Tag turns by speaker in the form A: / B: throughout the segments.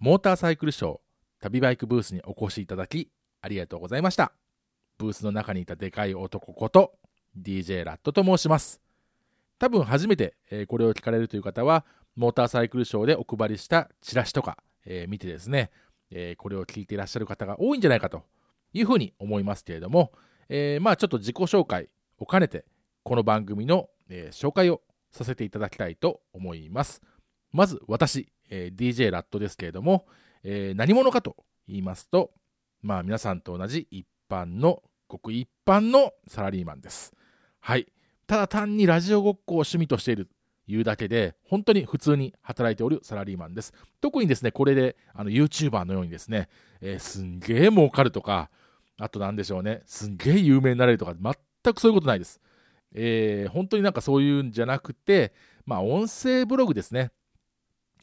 A: モーターサイクルショー旅バイクブースにお越しいただきありがとうございました。ブースの中にいたでかい男こと DJ ラットと申します。多分初めて、えこれを聞かれるという方はモーターサイクルショーでお配りしたチラシとか、えー、見てですね、えー、これを聞いていらっしゃる方が多いんじゃないかというふうに思いますけれども、え、まあちょっと自己紹介を兼ねてこの番組の、え紹介をさせていただきたいと思います。まず私、え DJ ラットですけれども、え何者かと言いますとまあ皆さんと同じ一般のごく一般のサラリーマンですはいただ単にラジオごっこを趣味としているというだけで、本当に普通に働いておるサラリーマンです。特にですね、これであの YouTuber のようにですね、えー、すんげえ儲かるとか、あと何でしょうね、すんげえ有名になれるとか、全くそういうことないです。えー、本当になんかそういうんじゃなくて、まあ音声ブログですね。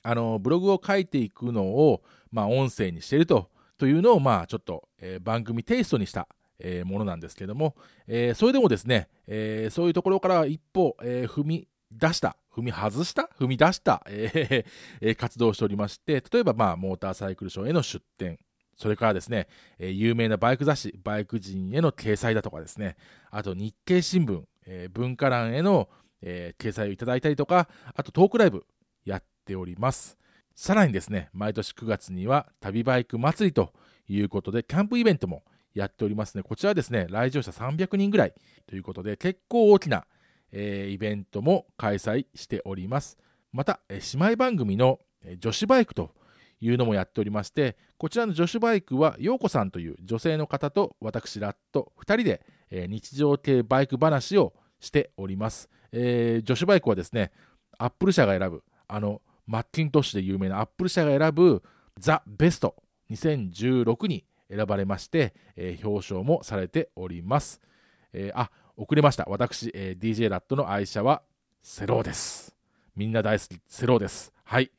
A: あの、ブログを書いていくのを、まあ音声にしてるとというのを、まあちょっと、えー、番組テイストにしたえー、ものなんですけども、えー、それでもですね、えー、そういうところから一歩、え踏み出した、踏み外した踏み出した、えー、活動をしておりまして、例えば、まあ、モーターサイクルショーへの出展、それからですね、えー、有名なバイク雑誌、バイク人への掲載だとかですね、あと日経新聞、えー、文化欄への、えー、掲載をいただいたりとか、あとトークライブやっております。さらにですね、毎年9月には旅バイク祭りということで、キャンプイベントもやっておりますね。こちらはですね、来場者300人ぐらいということで、結構大きな、えー、イベントも開催しております。また、えー、姉妹番組の、えー、女子バイクというのもやっておりまして、こちらの女子バイクは、陽子さんという女性の方と私、ラット2人で、えー、日常系バイク話をしております。えー、女子バイクはですね、アップル社が選ぶ、あの、マッキントッシュで有名なアップル社が選ぶザ・ベスト2016に選ばれまして、えー、表彰もされております。えー、あ、遅れました。私、えー、DJ ラットの愛車はセローです。みんな大好き、セローです。はい。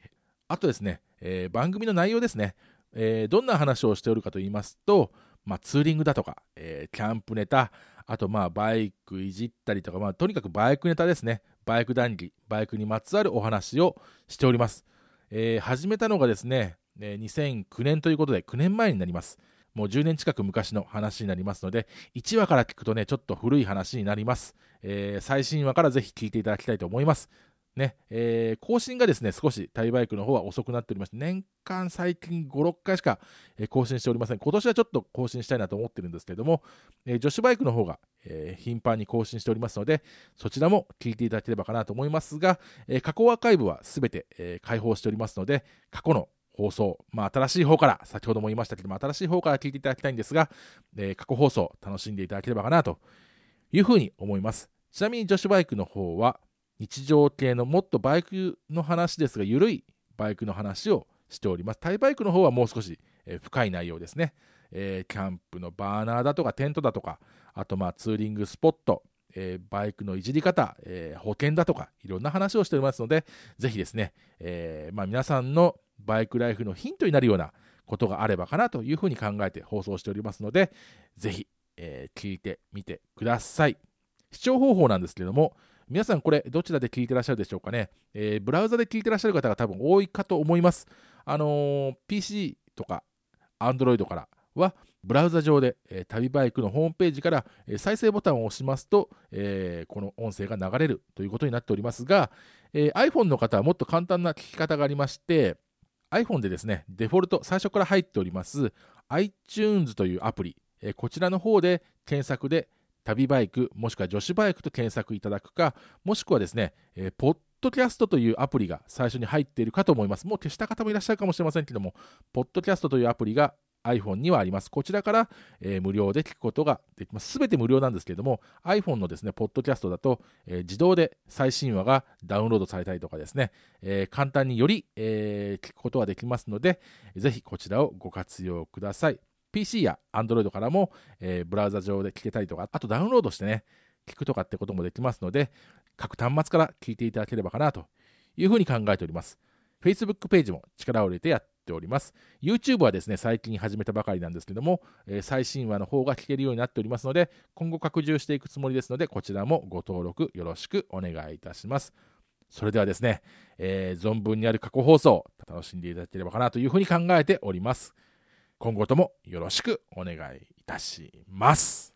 A: あとですね、えー、番組の内容ですね、えー、どんな話をしておるかと言いますと、まあ、ツーリングだとか、えー、キャンプネタ、あとまあバイクいじったりとか、まあ、とにかくバイクネタですね。バイク談義、バイクにまつわるお話をしております。えー、始めたのがですね、2009年ということで9年前になります。もう10年近く昔の話になりますので、1話から聞くとね、ちょっと古い話になります。えー、最新話からぜひ聞いていただきたいと思います。ね、えー、更新がですね、少しタイバイクの方は遅くなっておりまして、年間最近5、6回しか、更新しておりません。今年はちょっと更新したいなと思ってるんですけれども、えー、女子バイクの方が、えー、頻繁に更新しておりますので、そちらも聞いていただければかなと思いますが、え過去アーカイブはすべて、え開放しておりますので、過去の放送、まあ、新しい方から、先ほども言いましたけども、新しい方から聞いていただきたいんですが、え、過去放送、楽しんでいただければかなというふうに思います。ちなみに女子バイクの方は、日常系のもっとバイクの話ですが、緩いバイクの話をしております。タイバイクの方はもう少し、深い内容ですね、えー、キャンプのバーナーだとか、テントだとか、あとまあツーリングスポット、えー、バイクのいじり方、え、保険だとか、いろんな話をしておりますので、ぜひですね、え、まあ、皆さんのバイクライフのヒントになるようなことがあればかなというふうに考えて放送しておりますので、ぜひ、え聞いてみてください。視聴方法なんですけれども、皆さんこれどちらで聞いてらっしゃるでしょうかね、えブラウザで聞いてらっしゃる方が多分多いかと思います。あの PC とか Android からはブラウザ上で、えー、旅バイクのホームページから、えー、再生ボタンを押しますと、えー、この音声が流れるということになっておりますが、え iPhone の方はもっと簡単な聞き方がありまして iPhone でですねデフォルト最初から入っております iTunes というアプリ、えこちらの方で検索で旅バイクもしくは女子バイクと検索いただくかもしくはですね、えポッドキャストというアプリが最初に入っているかと思います。もう消した方もいらっしゃるかもしれませんけども、ポッドキャストというアプリが iPhone にはあります。こちらから、えー、無料で聞くことができます。すべて無料なんですけれども、iPhone のですね、ポッドキャストだと、えー、自動で最新話がダウンロードされたりとかですね、えー、簡単により、え聞くことができますので、ぜひこちらをご活用ください。PC や Android からも、えー、ブラウザ上で聞けたりとか、あとダウンロードしてね、聞くとかってこともできますので、各端末から聞いていただければかなというふうに考えております。Facebook ページも力を入れてやっております。YouTube はですね、最近始めたばかりなんですけども、えー、最新話の方が聞けるようになっておりますので、今後拡充していくつもりですので、こちらもご登録よろしくお願いいたします。それではですね、えー、存分にある過去放送、楽しんでいただければかなというふうに考えております。今後ともよろしくお願いいたします。